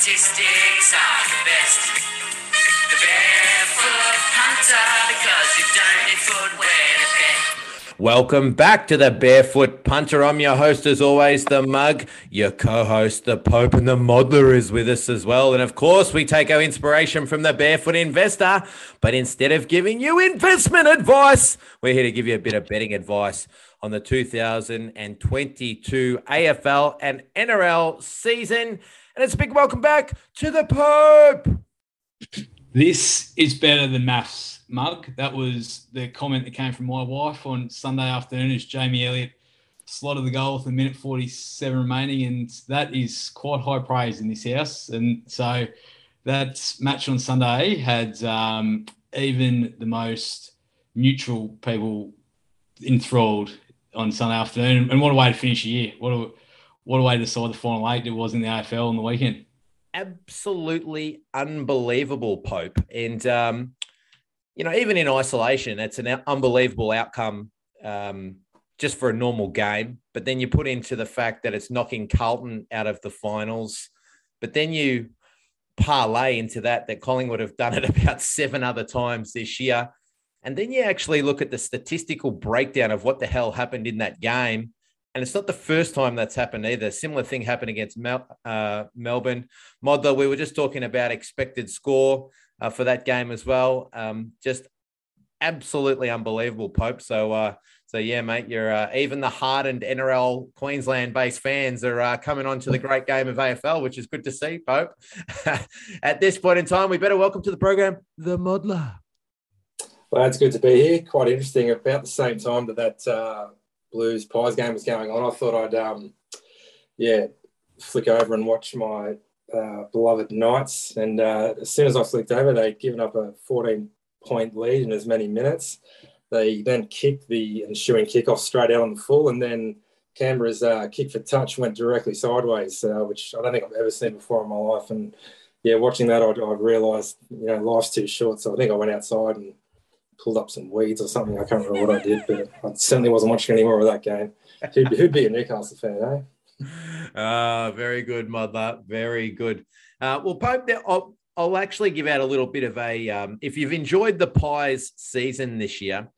statistics are the best. The barefoot punter, because you don't need footwear to bet. Welcome back to the Barefoot Punter. I'm your host, as always, the Mug. Your co-host, the Pope, and the Modeler is with us as well. And of course, we take our inspiration from the Barefoot Investor. But instead of giving you investment advice, we're here to give you a bit of betting advice on the 2022 AFL and NRL season. And it's a big welcome back to the Pope. This is better than maths, mug. That was the comment that came from my wife on Sunday afternoon as Jamie Elliott slotted the goal with a minute 47 remaining. And that is quite high praise in this house. And so that match on Sunday had um, even the most neutral people enthralled on Sunday afternoon. And what a way to finish a year. What a what a way to decide the final eight it was in the AFL on the weekend. Absolutely unbelievable, Pope. And, um, you know, even in isolation, it's an unbelievable outcome um, just for a normal game. But then you put into the fact that it's knocking Carlton out of the finals. But then you parlay into that that Collingwood have done it about seven other times this year. And then you actually look at the statistical breakdown of what the hell happened in that game. And it's not the first time that's happened either. Similar thing happened against Mel, uh, Melbourne. Modler, we were just talking about expected score uh, for that game as well. Um, just absolutely unbelievable, Pope. So, uh, so yeah, mate, you're uh, even the hardened NRL Queensland-based fans are uh, coming on to the great game of AFL, which is good to see, Pope. At this point in time, we better welcome to the program the Modler. Well, it's good to be here. Quite interesting. About the same time that that uh, Blues Pies game was going on, I thought I'd, um, yeah, flick over and watch my uh, beloved Knights. And uh, as soon as I flicked over, they'd given up a 14 point lead in as many minutes. They then kicked the ensuing kickoff straight out on the full, and then Canberra's uh, kick for touch went directly sideways, uh, which I don't think I've ever seen before in my life. And yeah, watching that, I'd, I'd realised you know life's too short, so I think I went outside and pulled up some weeds or something. I can't remember what I did, but I certainly wasn't watching any more of that game. Who'd, who'd be a Newcastle fan, eh? Ah, very good, mother. Very good. Uh, well, Pope, I'll, I'll actually give out a little bit of a. Um, if you've enjoyed the Pies season this year,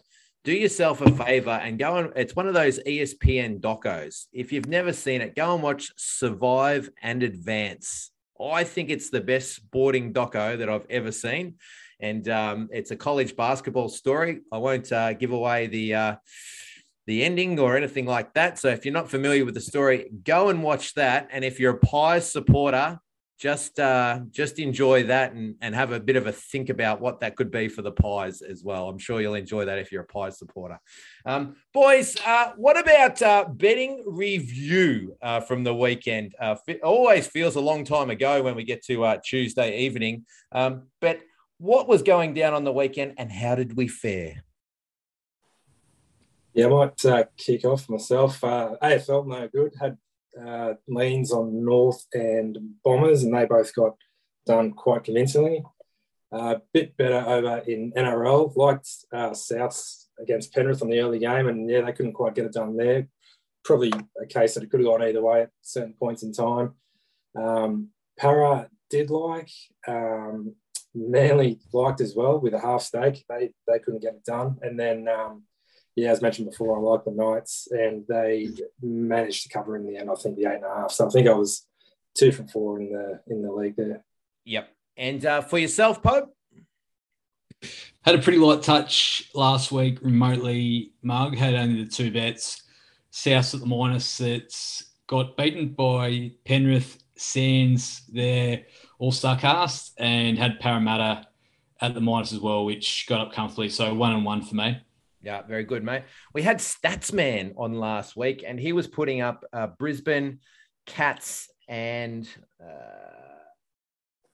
do yourself a favor and go and it's one of those ESPN docos. If you've never seen it, go and watch Survive and Advance. I think it's the best sporting doco that I've ever seen and um, it's a college basketball story. I won't uh, give away the uh, the ending or anything like that. So if you're not familiar with the story, go and watch that. And if you're a Pies supporter, just uh, just enjoy that and, and have a bit of a think about what that could be for the Pies as well. I'm sure you'll enjoy that if you're a Pies supporter. Um, boys, uh, what about uh, betting review uh, from the weekend? Uh, always feels a long time ago when we get to uh, Tuesday evening, um, but what was going down on the weekend and how did we fare? Yeah, I might uh, kick off myself. Uh, AFL, no good. Had uh, leans on North and Bombers, and they both got done quite convincingly. A uh, bit better over in NRL. Liked uh, South against Penrith on the early game, and yeah, they couldn't quite get it done there. Probably a case that it could have gone either way at certain points in time. Um, Para did like. Um, Manly liked as well with a half stake. They they couldn't get it done, and then um, yeah, as mentioned before, I like the Knights, and they managed to cover in the end. I think the eight and a half. So I think I was two from four in the in the league there. Yep. And uh, for yourself, Pope. Had a pretty light touch last week remotely. Mug had only the two bets. South at the minus. It's got beaten by Penrith. Sands there all Star cast and had Parramatta at the minus as well, which got up comfortably. So one and one for me. Yeah, very good, mate. We had Statsman on last week, and he was putting up uh, Brisbane Cats and uh,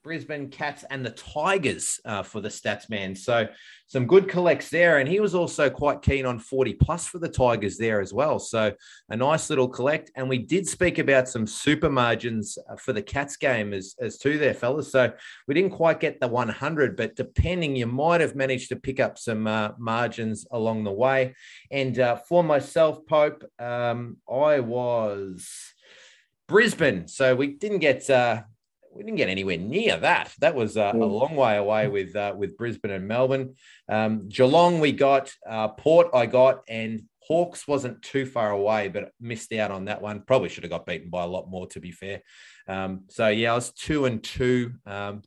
Brisbane Cats and the Tigers uh, for the stats man. So some good collects there. And he was also quite keen on 40 plus for the Tigers there as well. So a nice little collect. And we did speak about some super margins uh, for the Cats game as, as two there, fellas. So we didn't quite get the 100, but depending, you might have managed to pick up some uh, margins along the way. And uh, for myself, Pope, um, I was Brisbane. So we didn't get uh, we didn't get anywhere near that. That was uh, a Mm. long way away with uh, with Brisbane and Melbourne. Um, Geelong, we got uh, Port, I got, and Hawks wasn't too far away, but missed out on that one. Probably should have got beaten by a lot more, to be fair. Um, so yeah, I was two and two. Um,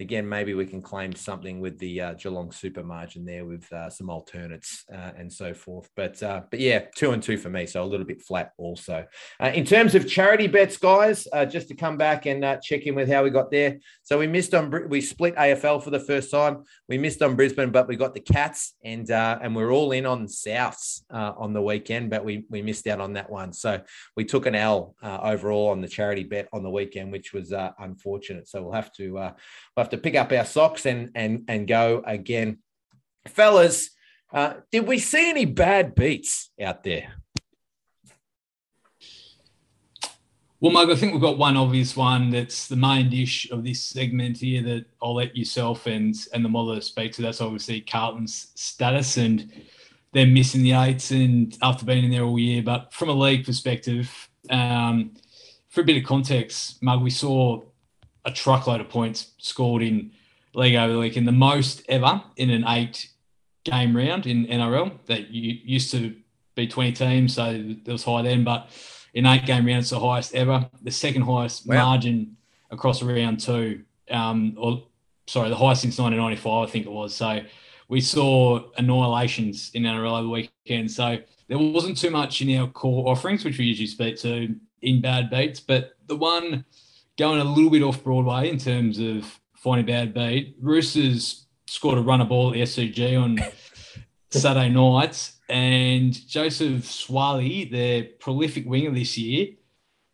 again, maybe we can claim something with the uh, Geelong super margin there with uh, some alternates uh, and so forth. But uh, but yeah, two and two for me, so a little bit flat also. Uh, in terms of charity bets, guys, uh, just to come back and check in with how we got there. So we missed on we split AFL for the first time. We missed on Brisbane, but we got the Cats and and we're all in on Souths on the weekend, but we we missed out on that one. So we took an L overall on the charity bet on the weekend, which was unfortunate. So we'll have to we'll have to pick up our socks and and and go again, fellas. Uh, did we see any bad beats out there? Well, Mug, I think we've got one obvious one that's the main dish of this segment here that I'll let yourself and and the model speak to. That's obviously Carlton's status and they're missing the eights and after being in there all year. But from a league perspective, um, for a bit of context, Mug, we saw a truckload of points scored in league over the weekend, the most ever in an eight game round in NRL. That you used to be 20 teams, so there was high then, but in eight game rounds, it's the highest ever. The second highest Wow. margin across round two, um, or sorry, the highest since 1995, I think it was. So we saw annihilations in NRL over the weekend. So there wasn't too much in our core offerings, which we usually speak to in bad beats, but the one going a little bit off Broadway in terms of finding bad beat, Roosters scored a runner ball at the SCG on Saturday night, and Joseph Suaalii, their prolific winger this year,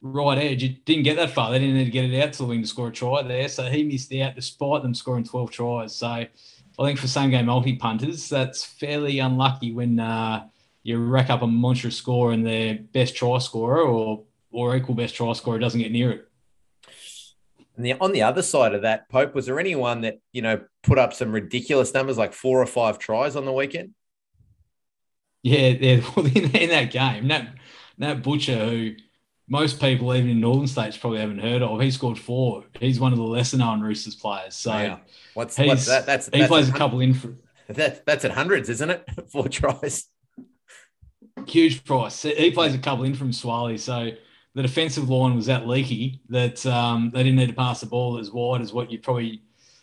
right edge, it didn't get that far. They didn't need to get it out to the wing to score a try there, so he missed out despite them scoring 12 tries. So I think for same game multi punters, that's fairly unlucky when uh, you rack up a monstrous score and their best try scorer or or equal best try scorer doesn't get near it. And the, on the other side of that, Pope, was there anyone that you know put up some ridiculous numbers, like four or five tries on the weekend? Yeah, yeah. Well, in, in that game, Nat, Nat Butcher, who most people even in Northern States probably haven't heard of, he scored four. He's one of the lesser known Roosters players. So Wow. What's what's that? That's he that's plays a couple in for That, that's at hundreds, isn't it? Four tries. huge price. He plays a couple in from Suaalii. So the defensive line was that leaky that um, they didn't need to pass the ball as wide as what you probably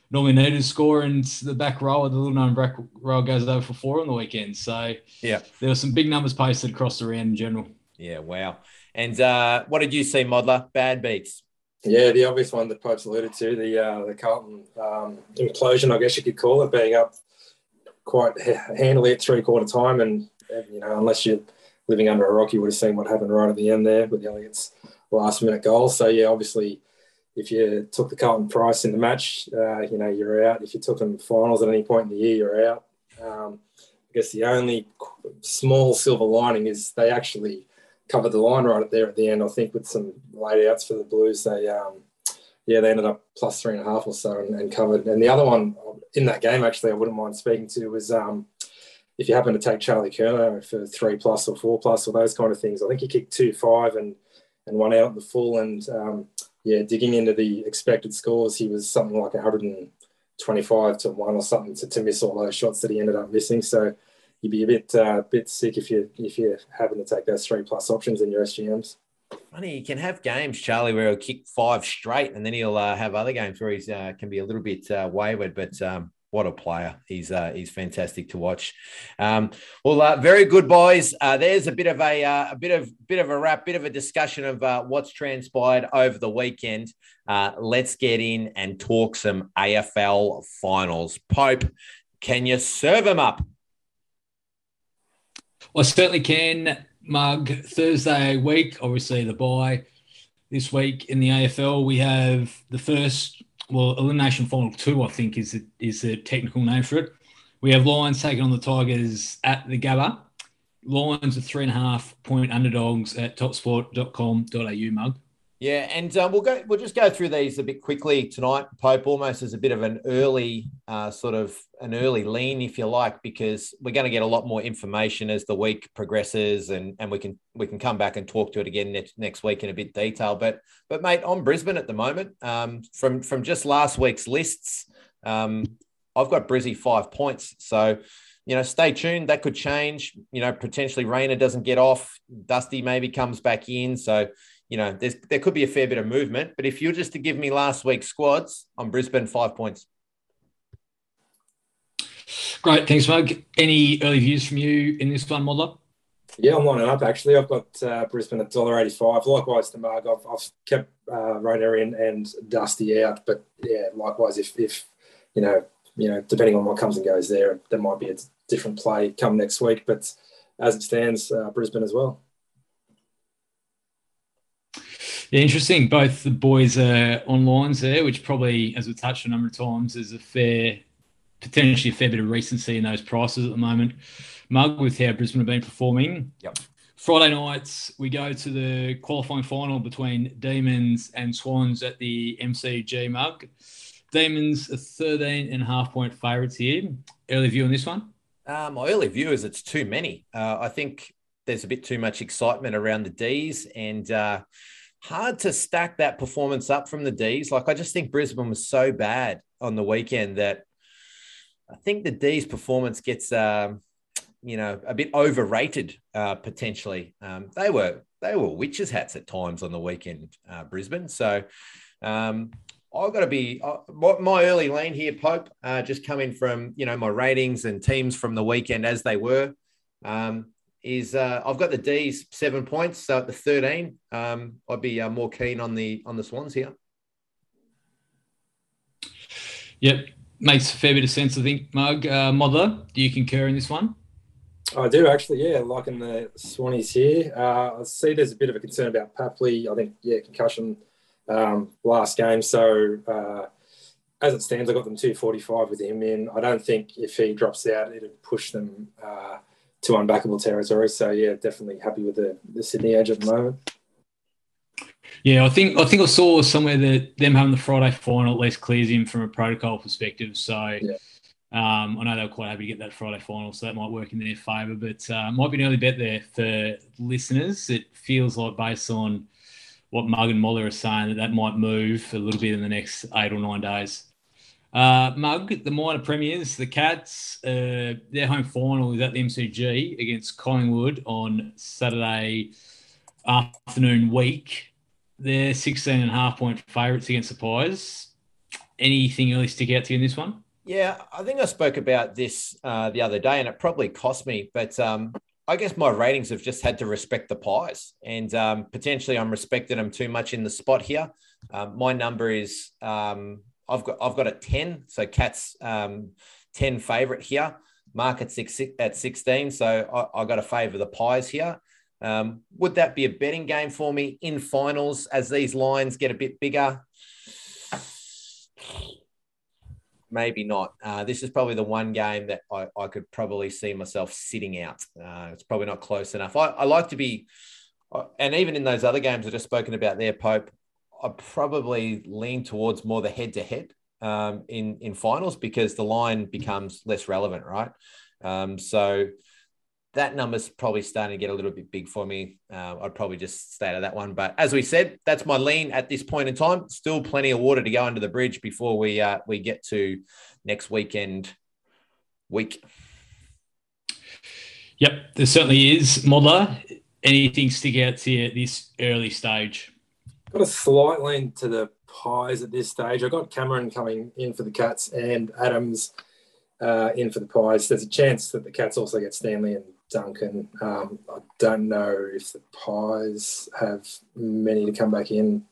normally need to score. And the back row, the little known back row goes over for four on the weekend. So Yeah. there were some big numbers posted across the round in general. Yeah, wow. And uh, what did you see, Modler? Bad beats. Yeah, the obvious one that Pope's alluded to, the uh, the Carlton um, implosion, I guess you could call it, being up quite ha- handily at three quarter time, and you know, unless you're living under a rock, you would have seen what happened right at the end there with the Elliott's last minute goal. So yeah, obviously, if you took the Carlton price in the match, uh, you know you're out. If you took them finals at any point in the year, you're out. Um, I guess the only small silver lining is they actually covered the line right there at the end. I think with some late outs for the Blues, they um, yeah they ended up plus three and a half or so and, and covered. And the other one in that game actually I wouldn't mind speaking to was um, if you happen to take Charlie Curnow for three plus or four plus or those kind of things. I think he kicked two five and and one out in the full and um, yeah digging into the expected scores he was something like 125 to one or something to, to miss all those shots that he ended up missing. So you'd be a bit uh, bit sick if you if you're having to take those three plus options in your SGMs. Funny, you can have games, Charlie, where he'll kick five straight, and then he'll uh, have other games where he's uh, can be a little bit uh, wayward. But um, what a player! He's uh, he's fantastic to watch. Um, well, uh, very good, boys. Uh, there's a bit of a uh, a bit of bit of a wrap, bit of a discussion of uh, what's transpired over the weekend. Uh, let's get in and talk some AFL finals. Pope, can you serve them up? I certainly can. Mug Thursday week, obviously the bye this week in the AFL. We have the first, well, elimination final two, I think is the, is the technical name for it. We have Lions taking on the Tigers at the Gabba. Lions are three and a half point underdogs at topsport.com.au mug. Yeah, and um, we'll go. We'll just go through these a bit quickly tonight, Pope. Almost as a bit of an early, uh, sort of an early lean, if you like, because we're going to get a lot more information as the week progresses, and and we can we can come back and talk to it again next next week in a bit detail. But but mate, on Brisbane at the moment, um, from from just last week's lists, um, I've got Brizzy five points. So you know, stay tuned. That could change. You know, potentially Rayner doesn't get off. Dusty maybe comes back in. So you know, there's, there could be a fair bit of movement. But if you're just to give me last week's squads, on Brisbane, five points. Great. Thanks, Mug. Any early views from you in this one, Modler? Yeah, I'm lining up actually. I've got uh, Brisbane at $1.85. Likewise to Mug. I've, I've kept uh, Rayner in and Dusty out. But yeah, likewise, if, if you know, you know, depending on what comes and goes there, there might be a different play come next week. But as it stands, uh, Brisbane as well. Yeah, interesting. Both the boys are on lines there, which probably, as we've touched a number of times, is a fair, potentially a fair bit of recency in those prices at the moment. Mug with how Brisbane have been performing. Yep. Friday nights, we go to the qualifying final between Demons and Swans at the MCG Mug. Demons are 13 and a half point favourites here. Early view on this one? Uh, my early view is it's too many. Uh, I think there's a bit too much excitement around the D's and uh, hard to stack that performance up from the D's. Like I just think Brisbane was so bad on the weekend that I think the D's performance gets, um, you know, a bit overrated uh, potentially. Um, they were they were witches hats at times on the weekend, uh, Brisbane. So um, I've got to be uh, my early lane here, Pope. Uh, just coming from you know my ratings and teams from the weekend as they were. Um, is uh, I've got the D's seven points, so at the thirteen, um, I'd be uh, more keen on the on the Swans here. Yep, makes a fair bit of sense. I think, Mug uh, Modler, do you concur in this one? I do actually, yeah, liking the Swannies here. Uh, I see there's a bit of a concern about Papley. I think, yeah, concussion um, last game. So uh, as it stands, I got them 245 with him in. I don't think if he drops out, it'll push them uh, to unbackable territory. So yeah, definitely happy with the, the Sydney edge at the moment. Yeah, I think I think I saw somewhere that them having the Friday final at least clears him from a protocol perspective. So yeah. um, I know they were quite happy to get that Friday final, so that might work in their favour. But uh, might be an early bet there for listeners. It feels like based on what Mug and Modler are saying that that might move a little bit in the next eight or nine days. Uh, Mug, the minor premiers, the Cats, uh, their home final is at the MCG against Collingwood on Saturday afternoon week. They're 16 and a half point favourites against the Pies. Anything really stick out to you in this one? Yeah, I think I spoke about this uh, the other day and it probably cost me, but um, I guess my ratings have just had to respect the Pies and um, potentially I'm respecting them too much in the spot here. Um, my number is um, I've got I've got a 10. So Cats um, 10 favorite here. Market six at 16. So I, I got to favor the pies here. Um, would that be a betting game for me in finals as these lines get a bit bigger? Maybe not. Uh, this is probably the one game that I, I could probably see myself sitting out. Uh, it's probably not close enough. I, I like to be, uh, and even in those other games I've spoken about there, Pope, I probably lean towards more the head to head in in finals because the line becomes less relevant, right? Um, so that number's probably starting to get a little bit big for me. Uh, I'd probably just stay out of that one. But as we said, that's my lean at this point in time. Still plenty of water to go under the bridge before we uh, we get to next weekend week. Yep, there certainly is. Modler, anything stick out to you at this early stage? Got a slight lean to the Pies at this stage. I got Cameron coming in for the Cats and Adams uh, in for the Pies. There's a chance that the Cats also get Stanley and Duncan. Um, I don't know if the Pies have many to come back in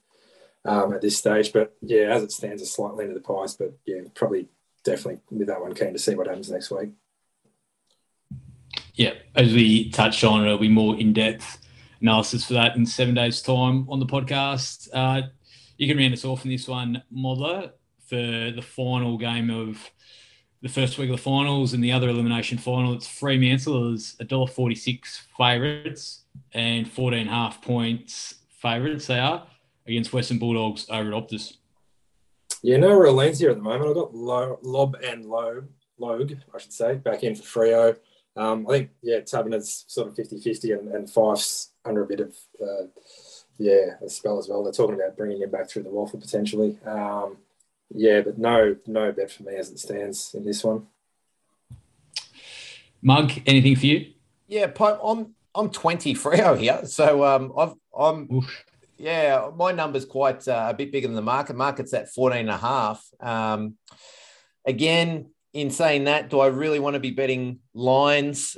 um, at this stage, but yeah, as it stands, a slight lean to the Pies. But yeah, probably definitely with that one, keen to see what happens next week. Yeah, as we touched on, it'll be more in depth analysis for that in seven days' time on the podcast. Uh, you can round us off in this one, Modler, for the final game of the first week of the finals and the other elimination final. It's Fremantle is $1.46 favourites and 14 half points favourites they are. against Western Bulldogs over at Optus. Yeah, no real leans here at the moment. I've got Lo- Lob and Loeb, Logue, I should say, back in for Freo. Um, I think, yeah, Taberner's sort of 50 50 and, and Fyfe's under a bit of, uh, yeah, a spell as well. They're talking about bringing him back through the WAFL potentially. Um, yeah, but no, no bet for me as it stands in this one. Mug, anything for you? Yeah, Pope, I'm I'm 20 Freo here, so um, I've I'm Oof. yeah, my number's quite uh, a bit bigger than the market. Market's at 14 and a half. Um, again, in saying that, do I really want to be betting lines?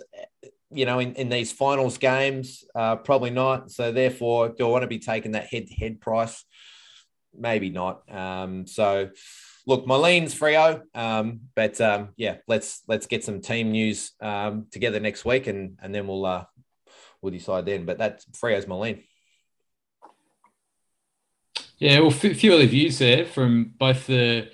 You know, in, in these finals games, uh, probably not. So therefore, do I want to be taking that head-to-head price? Maybe not. Um, so look, my lean's Freo, um, but um, yeah, let's let's get some team news um, together next week, and and then we'll uh, we'll decide then. But that's Freo's my lean. Yeah, well, a few other views there from both the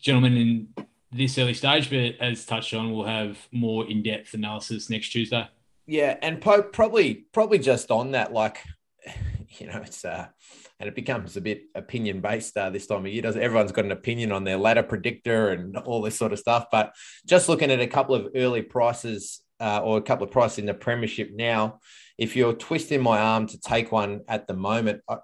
gentlemen in this early stage, but as touched on, we'll have more in-depth analysis next Tuesday. Yeah, and Pope probably probably just on that, like you know, it's uh, and it becomes a bit opinion based uh, this time of year. Does everyone's got an opinion on their ladder predictor and all this sort of stuff? But just looking at a couple of early prices uh, or a couple of prices in the premiership now, if you're twisting my arm to take one at the moment, I,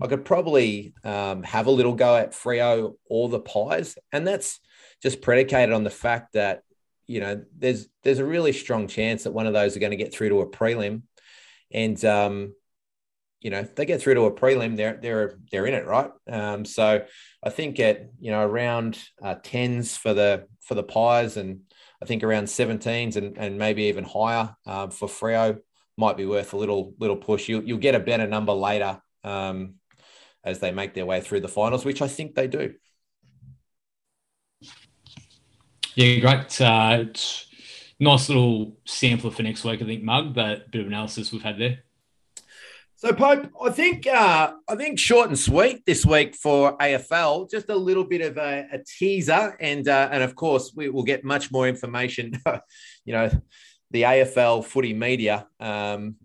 I could probably um, have a little go at Freo or the Pies, and that's just predicated on the fact that you know there's there's a really strong chance that one of those are going to get through to a prelim, and um, you know if they get through to a prelim, they're they're they're in it, right? Um, so I think at you know around uh, tens for the for the Pies, and I think around 17s and, and maybe even higher uh, for Freo might be worth a little little push. You, you'll get a better number later um, as they make their way through the finals, which I think they do. Yeah, great. Uh, nice little sampler for next week, I think, Mug, but a bit of analysis we've had there. So Pope, I think uh, I think short and sweet this week for AFL. Just a little bit of a, a teaser, and uh, and of course we will get much more information. you know, the AFL footy media. Um,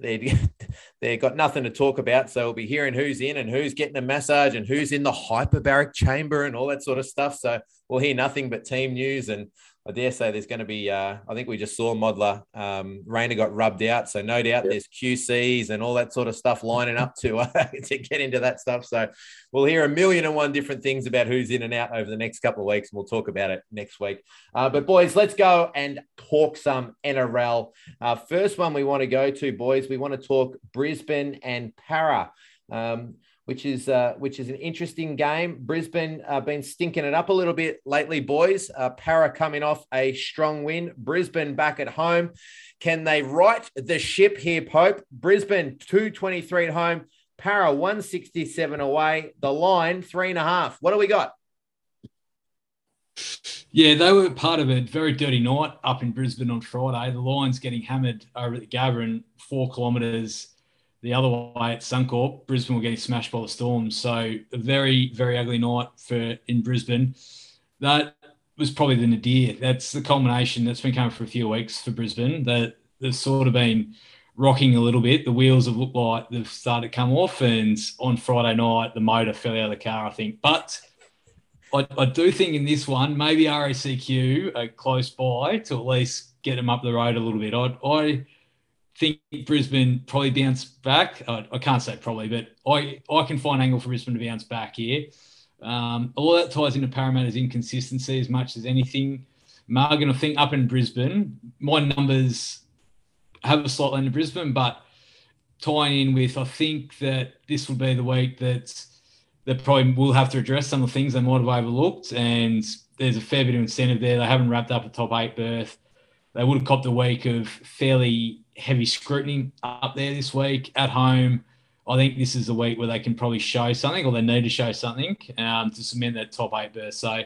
they they got nothing to talk about, so we'll be hearing who's in and who's getting a massage and who's in the hyperbaric chamber and all that sort of stuff. So we'll hear nothing but team news and I dare say there's going to be. Uh, I think we just saw Modler. Um, Rayner got rubbed out, so no doubt there's QCs and all that sort of stuff lining up to uh, to get into that stuff. So we'll hear a million and one different things about who's in and out over the next couple of weeks, and we'll talk about it next week. Uh, but boys, let's go and talk some NRL. Uh, first one we want to go to, boys. We want to talk Brisbane and Para. Um, which is uh, which is an interesting game. Brisbane uh, been stinking it up a little bit lately, boys. Uh, Para coming off a strong win. Brisbane back at home. Can they right the ship here, Pope? Brisbane two twenty three at home. Para one sixty seven away. The line three and a half. What do we got? Yeah, they were part of a very dirty night up in Brisbane on Friday. The Lions getting hammered over at the Gabba four kilometres the other way at Suncorp, Brisbane were getting smashed by the Storms. So a very, very ugly night for in Brisbane. That was probably the nadir. That's the culmination that's been coming for a few weeks for Brisbane. That they've sort of been rocking a little bit. The wheels have looked like they've started to come off, and on Friday night the motor fell out of the car, I think. But I, I do think in this one, maybe RACQ are close by to at least get them up the road a little bit. I, I think Brisbane probably bounce back. I, I can't say probably, but I, I can find angle for Brisbane to bounce back here. Um, a lot of that ties into Parramatta's inconsistency as much as anything. Margan, I think up in Brisbane, my numbers have a slight line to Brisbane, but tying in with, I think that this will be the week that they probably will have to address some of the things they might have overlooked. And there's a fair bit of incentive there. They haven't wrapped up a top eight berth. They would have copped a week of fairly heavy scrutiny up there this week at home. I think this is the week where they can probably show something, or they need to show something um, to cement that top eight berth. So,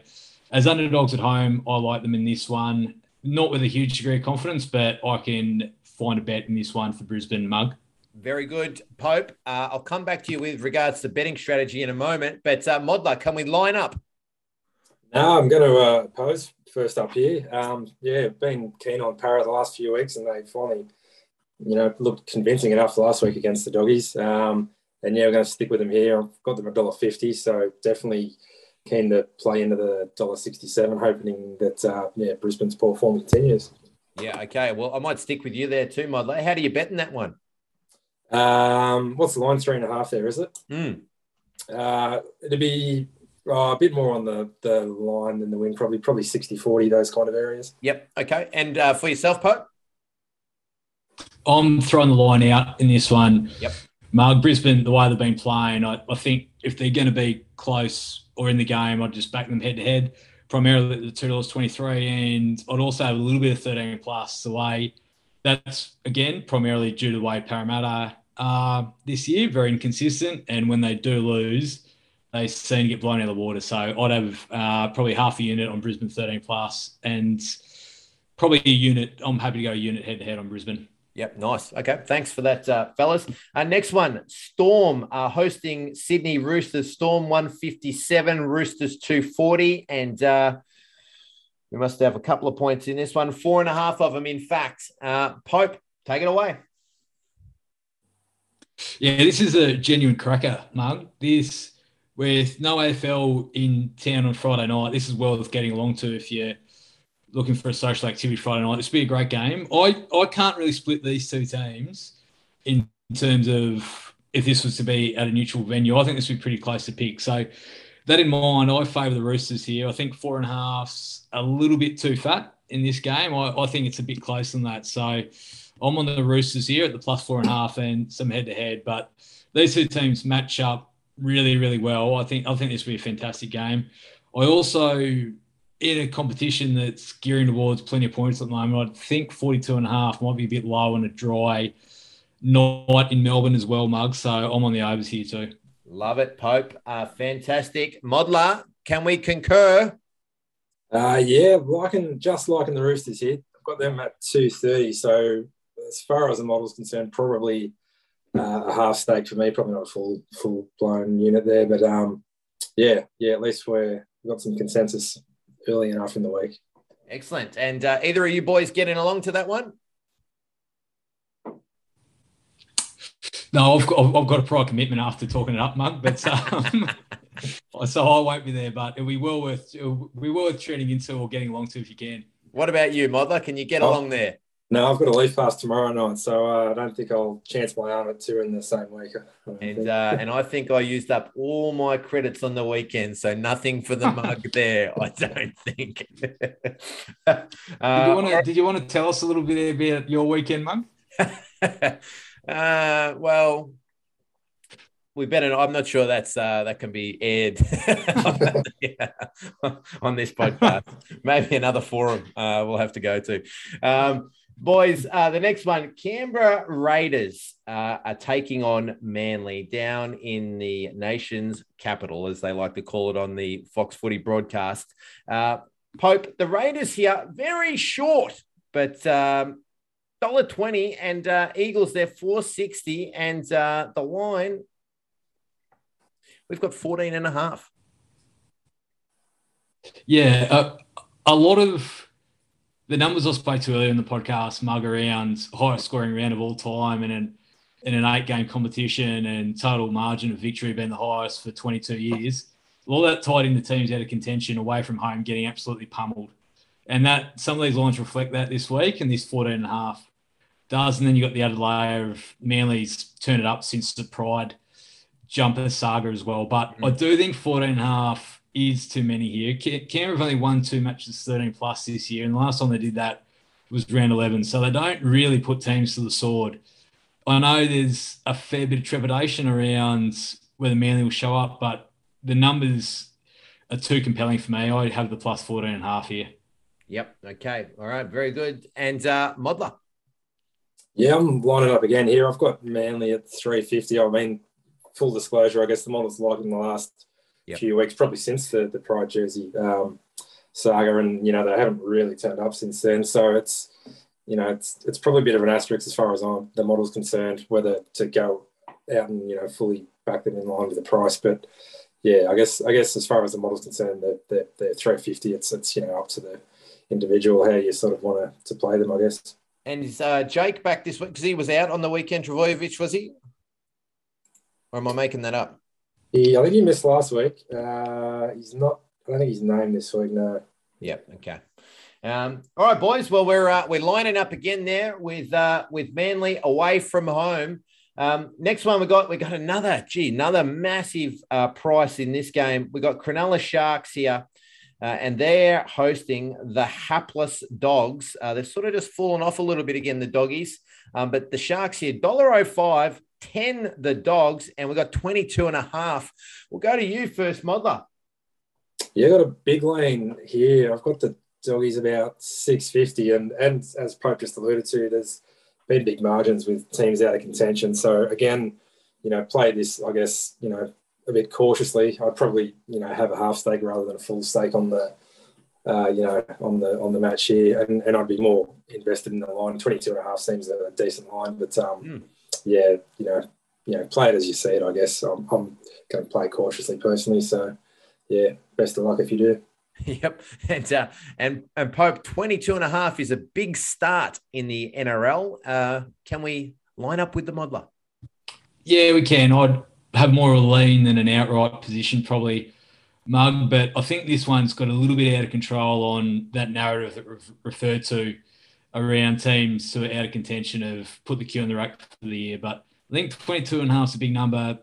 as underdogs at home, I like them in this one. Not with a huge degree of confidence, but I can find a bet in this one for Brisbane Mug. Very good, Pope. Uh, I'll come back to you with regards to betting strategy in a moment. But uh, Modler, can we line up? No, I'm going to uh, pose first up here. Um, yeah, been keen on Para the last few weeks, and they finally you know, looked convincing enough last week against the doggies. Um, and yeah, we're going to stick with them here. I've got them a dollar fifty, so definitely keen to play into the dollar sixty-seven, hoping that uh, yeah Brisbane's poor form continues. Yeah, okay. Well, I might stick with you there too, Modler. How do you bet in that one? Um, what's the line? Three and a half there, is it? Mm. Uh, it'd be uh, a bit more on the, the line than the win, probably probably 60 40, those kind of areas. Yep. Okay. And uh, for yourself, Pope? I'm throwing the line out in this one. Yep. Mark, Brisbane, the way they've been playing, I, I think if they're going to be close or in the game, I'd just back them head to head, primarily at the $2.23. And I'd also have a little bit of 13 plus the way that's, again, primarily due to the way Parramatta uh, this year, very inconsistent. And when they do lose, they seem to get blown out of the water. So I'd have uh, probably half a unit on Brisbane 13 plus and probably a unit. I'm happy to go a unit head to head on Brisbane. Yep, nice. Okay, thanks for that, uh, fellas. Uh, next one, Storm uh, hosting Sydney Roosters. Storm 157, Roosters 240. And uh, we must have a couple of points in this one. Four and a half of them, in fact. Uh, Pope, take it away. Yeah, this is a genuine cracker, Mug. This, with no AFL in town on Friday night, this is worth getting along to if you're looking for a social activity Friday night. This would be a great game. I, I can't really split these two teams in terms of if this was to be at a neutral venue. I think this would be pretty close to pick. So, that in mind, I favour the Roosters here. I think four and a half's a little bit too fat in this game. I, I think it's a bit closer than that. So, I'm on the Roosters here at the plus four and a half and some head to head. But these two teams match up really, really well. I think I think this will be a fantastic game. I also in a competition that's gearing towards plenty of points at the moment, I would think 42 and a half might be a bit low on a dry night in Melbourne as well, Mug. So I'm on the overs here too. Love it, Pope. Uh, fantastic. Modler, can we concur? Uh, yeah, liking just liking the Roosters here. I've got them at 230. So as far as the model's concerned, probably uh, a half stake for me, probably not a full full blown unit there. But um, yeah, yeah, at least we're, we've got some consensus early enough in the week. Excellent. And uh, either of you boys getting along to that one? No, I've got, I've got a prior commitment after talking it up, Mug. But um, so I won't be there. But we will worth we will worth tuning into or getting along to if you can. What about you, Modler? Can you get Oh. along there? No, I've got a leaf pass tomorrow night, so uh, I don't think I'll chance my arm at two in the same week. And uh, and I think I used up all my credits on the weekend, so nothing for the mug there. I don't think. uh, Did you want to Did you want to tell us a little bit about your weekend, Mug? uh, well, we better. I'm not sure that's uh, that can be aired Yeah, on this podcast. Maybe another forum uh, we'll have to go to. Um, boys, uh, the next one, Canberra Raiders uh, are taking on Manly down in the nation's capital, as they like to call it on the Fox Footy broadcast. Uh, Pope, the Raiders here very short, but. Um, dollar twenty and uh, Eagles they're four sixty and uh, the line we've got 14 and a half. Yeah, uh, a lot of the numbers I spoke to earlier in the podcast, mug around highest scoring round of all time and an, in an eight game competition and total margin of victory being the highest for 22 years. All that tied in the teams out of contention away from home getting absolutely pummeled. And that some of these lines reflect that this week and this 14 and a half does. And then you got the added layer of Manly's turned it up since the Pride jumper saga as well. But I mm. do think 14 and a half is too many here. Ca- Canberra have only won two matches 13 plus this year, and the last time they did that was round 11. So they don't really put teams to the sword. I know there's a fair bit of trepidation around whether Manly will show up, but the numbers are too compelling for me. I have the plus 14 and a half here. Yep. Okay. All right. Very good. And uh, Modler. Yeah, I'm lining up again here. I've got Manly at 350. I mean, full disclosure, I guess the model's like in the last Yep. few weeks, probably since the, the Pride Jersey um, saga, and you know they haven't really turned up since then. So it's you know it's it's probably a bit of an asterisk as far as I'm, the model's concerned, whether to go out and you know fully back them in line with the price. But yeah, I guess I guess as far as the model's concerned, they're, they're, they're 350. It's it's you know up to the individual how you sort of want to, to play them, I guess. And is uh, Jake back this week because he was out on the weekend? Trbojevic, was he? or am I making that up? He, I think he missed last week. Uh, he's not. I don't think he's named this week. No. Yep. Okay. Um, all right, boys. Well, we're uh, we're lining up again there with uh, with Manly away from home. Um, next one we got we got another gee another massive uh, price in this game. We got Cronulla Sharks here, uh, and they're hosting the hapless Dogs. Uh, they've sort of just fallen off a little bit again, the doggies. Um, but the Sharks here, $1.05, 10 the Dogs, and we got 22 and a half. We'll go to you first, Modler. Yeah, I got a big lane here. I've got the doggies about 650, and and as Pope just alluded to, there's been big margins with teams out of contention. So again, you know, play this, I guess, you know, a bit cautiously. I'd probably, you know, have a half stake rather than a full stake on the uh, you know, on the on the match here, and, and I'd be more invested in the line. 22 and a half seems a decent line, but um, mm. Yeah, you know, you know, play it as you see it. I guess I'm, I'm going to play cautiously personally. So yeah, best of luck if you do. Yep. And uh, and and Pope 22 and a half is a big start in the NRL. Uh, can we line up with the modeler? Yeah, we can. I'd have more of a lean than an outright position, probably mug, but I think this one's got a little bit out of control on that narrative that we've referred to around teams who are out of contention of put the queue on the rack for the year. But I think 22 and a half is a big number.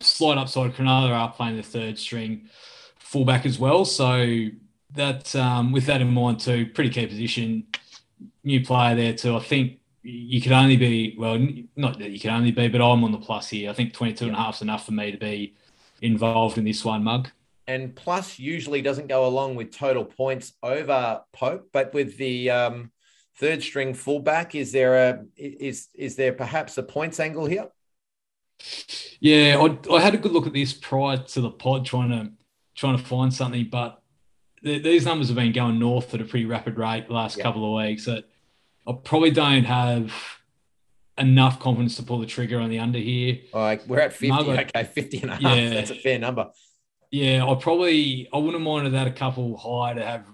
Slight upside. Cronulla are playing the third string fullback as well. So that um, with that in mind too, pretty key position. New player there too. I think you could only be well, not that you can only be, but I'm on the plus here. I think 22 and a half is enough for me to be involved in this one, Mug and plus usually doesn't go along with total points over Pope, but with the um, third string fullback, is there a is is there perhaps a points angle here? Yeah, I, I had a good look at this prior to the pod, trying to trying to find something, but the, these numbers have been going north at a pretty rapid rate the last couple of weeks. That I probably don't have enough confidence to pull the trigger on the under here. All right, we're at 50. Margaret, okay, 50 and a half. Yeah, That's a fair number. Yeah, I probably I wouldn't mind that a couple high to have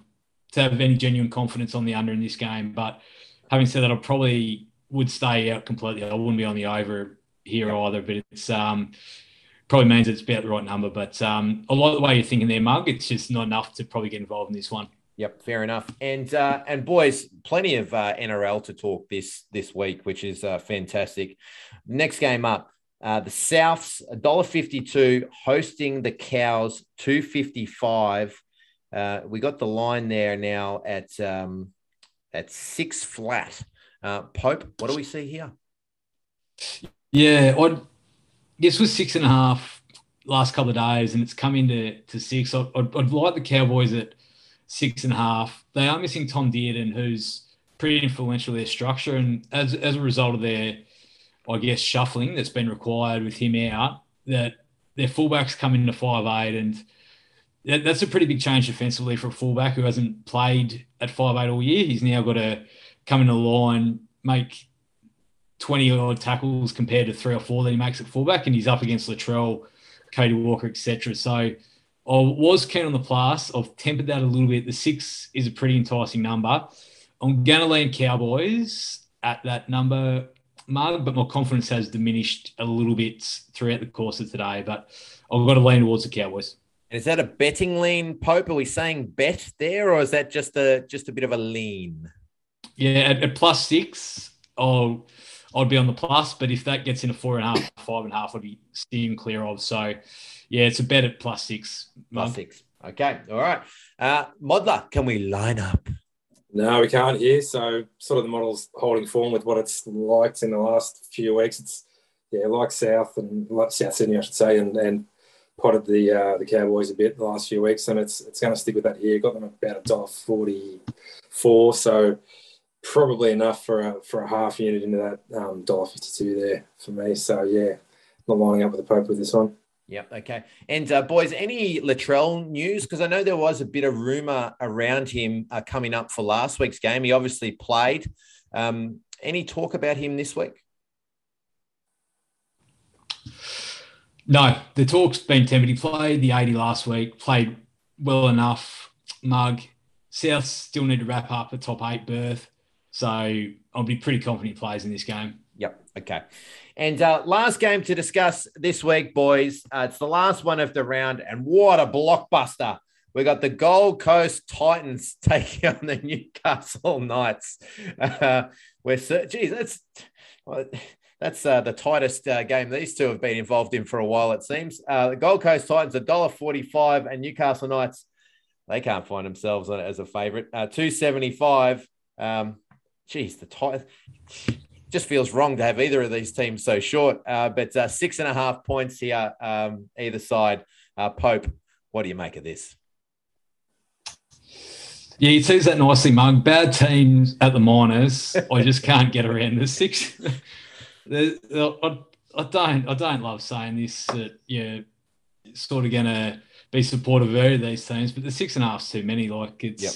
to have any genuine confidence on the under in this game. But having said that, I probably would stay out completely. I wouldn't be on the over here either. But it's um probably means it's about the right number. But um, I like the way you're thinking there, Mug. It's just not enough to probably get involved in this one. Yep, fair enough. And uh, and boys, plenty of uh, NRL to talk this this week, which is uh, fantastic. Next game up, uh, the Souths, $1.52, hosting the Cows, 255 uh, We got the line there now at um, at six flat. Uh, Pope, what do we see here? Yeah, I'd, this was six and a half last couple of days, and it's come into to six. I'd, like the Cowboys at six and a half. They are missing Tom Dearden, who's pretty influential in their structure, and as as a result of their I guess, shuffling that's been required with him out, that their fullbacks come into five eight, and that's a pretty big change defensively for a fullback who hasn't played at five eight all year. He's now got to come in the line, make 20 odd tackles compared to three or four that he makes at fullback, and he's up against Latrell, Cody Walker, etc. So I was keen on the plus. I've tempered that a little bit. The six is a pretty enticing number. I'm going to lean Cowboys at that number mark, but my confidence has diminished a little bit throughout the course of today. But I've got to lean towards the Cowboys. Is that a betting lean, Pope? Are we saying bet there, or is that just a just a bit of a lean? Yeah, at, at plus six, I'll I'd be on the plus. But if that gets into four and a half, five and a half, I'd be steam clear of. So yeah, it's a bet at plus six. Plus six. Okay, all right. Uh, Modler, can we line up? No, we can't here. So sort of the model's holding form with what it's liked in the last few weeks. It's yeah, like South and like South Sydney, I should say, and and potted the uh, the Cowboys a bit the last few weeks, and it's it's going to stick with that here. Got them about a dollar forty four, so probably enough for a for a half unit into that um, dollar fifty two there for me. So yeah, not lining up with the Pope with this one. Yep. Okay. And uh, boys, any Latrell news? Because I know there was a bit of rumor around him uh, coming up for last week's game. He obviously played. Um, any talk about him this week? No, the talk's been tempered. He played the 80 last week, played well enough. Mug. South still need to wrap up a top eight berth. So I'll be pretty confident he plays in this game. Yep. Okay. And uh, last game to discuss this week, boys. Uh, it's the last one of the round, and what a blockbuster! We got the Gold Coast Titans taking on the Newcastle Knights. Uh, we're geez, that's that's uh, the tightest uh, game these two have been involved in for a while. It seems uh, the Gold Coast Titans a dollar forty-five, and Newcastle Knights they can't find themselves as a favourite. Uh, two seventy-five. Um, geez, the Titans just feels wrong to have either of these teams so short. Uh, but uh, six and a half points here, um, either side. Uh, Pope, what do you make of this? Yeah, he says that nicely, Mug. Bad teams at the minors. I just can't get around the six. The, the, I, I, don't. I don't love saying this. That you're sort of going to be supportive of of these teams, but the six and a half is too many. Like it's. Yep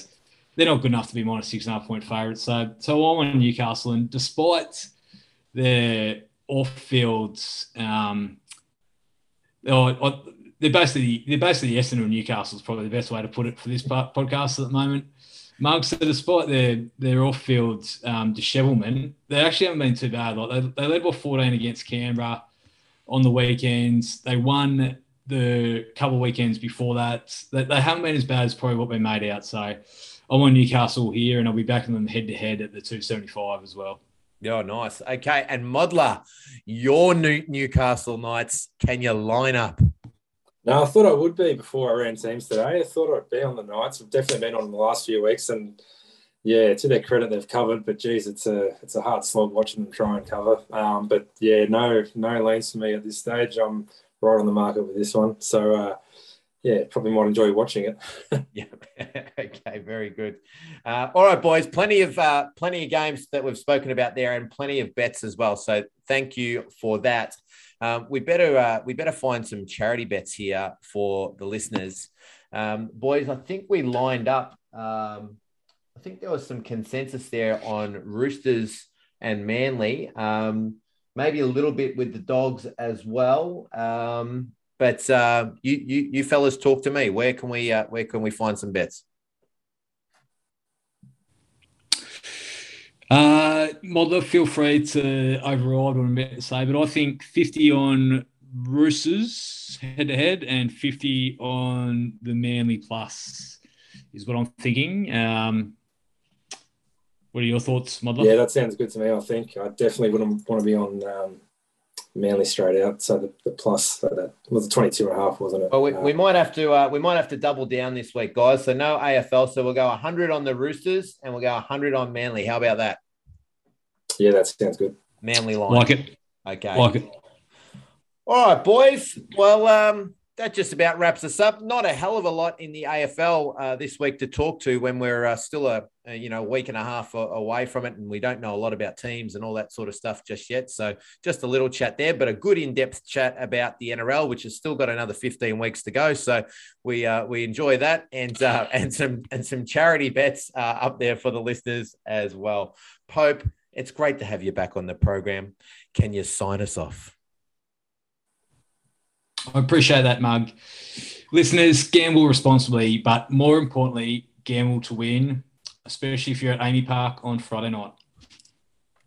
they're not good enough to be minus six and a half point favourites. So, so I'm on Newcastle, and despite their off-field, um, oh, they're basically they're basically the Essendon Newcastle is probably the best way to put it for this podcast at the moment. Mark, so despite their their off-field um, dishevelment, they actually haven't been too bad. Like they, they led by 14 against Canberra on the weekends. They won the couple of weekends before that. They, they haven't been as bad as probably what they made out. So I'm on Newcastle here, and I'll be backing them head to head at the 275 as well. Yeah, nice. Okay, and Modler, your new Newcastle Knights, can you line up? No, I thought I would be before I ran teams today. I thought I'd be on the Knights. I've definitely been on the last few weeks, and yeah, to their credit, they've covered. But geez, it's a it's a hard slog watching them try and cover. Um, but yeah, no no leans for me at this stage. I'm right on the market with this one. So uh, yeah, probably might enjoy watching it. yeah. okay. Very good. Uh, all right, boys. Plenty of uh, plenty of games that we've spoken about there, and plenty of bets as well. So thank you for that. Um, we better uh, we better find some charity bets here for the listeners, um, boys. I think we lined up. Um, I think there was some consensus there on Roosters and Manly. Um, maybe a little bit with the dogs as well. But uh, you, you, you fellas talk to me. Where can we uh, where can we find some bets? Uh, Modler, feel free to override what I'm about to say, but I think 50 on Roosters head to head and 50 on the Manly Plus is what I'm thinking. Um, what are your thoughts, Modler? Yeah, that sounds good to me. I think I definitely wouldn't want to be on um, Manly straight out. So the, the plus so that was a 22 and a half, wasn't it? Well, we, uh, we might have to uh, we might have to double down this week, guys. So no AFL. So we'll go 100 on the Roosters and we'll go 100 on Manly. How about that? Yeah, that sounds good. Manly line. Like it. Okay. Like it. All right, boys. Well, um, that just about wraps us up. Not a hell of a lot in the AFL uh, this week to talk to when we're uh, still a, a, you know week and a half away from it, and we don't know a lot about teams and all that sort of stuff just yet. So just a little chat there, but a good in-depth chat about the NRL, which has still got another 15 weeks to go. So we uh, we enjoy that, and uh, and some and some charity bets uh, up there for the listeners as well. Pope, it's great to have you back on the program. Can you sign us off? I appreciate that, Mug. Listeners, gamble responsibly, but more importantly, gamble to win, especially if you're at AAMI Park on Friday night.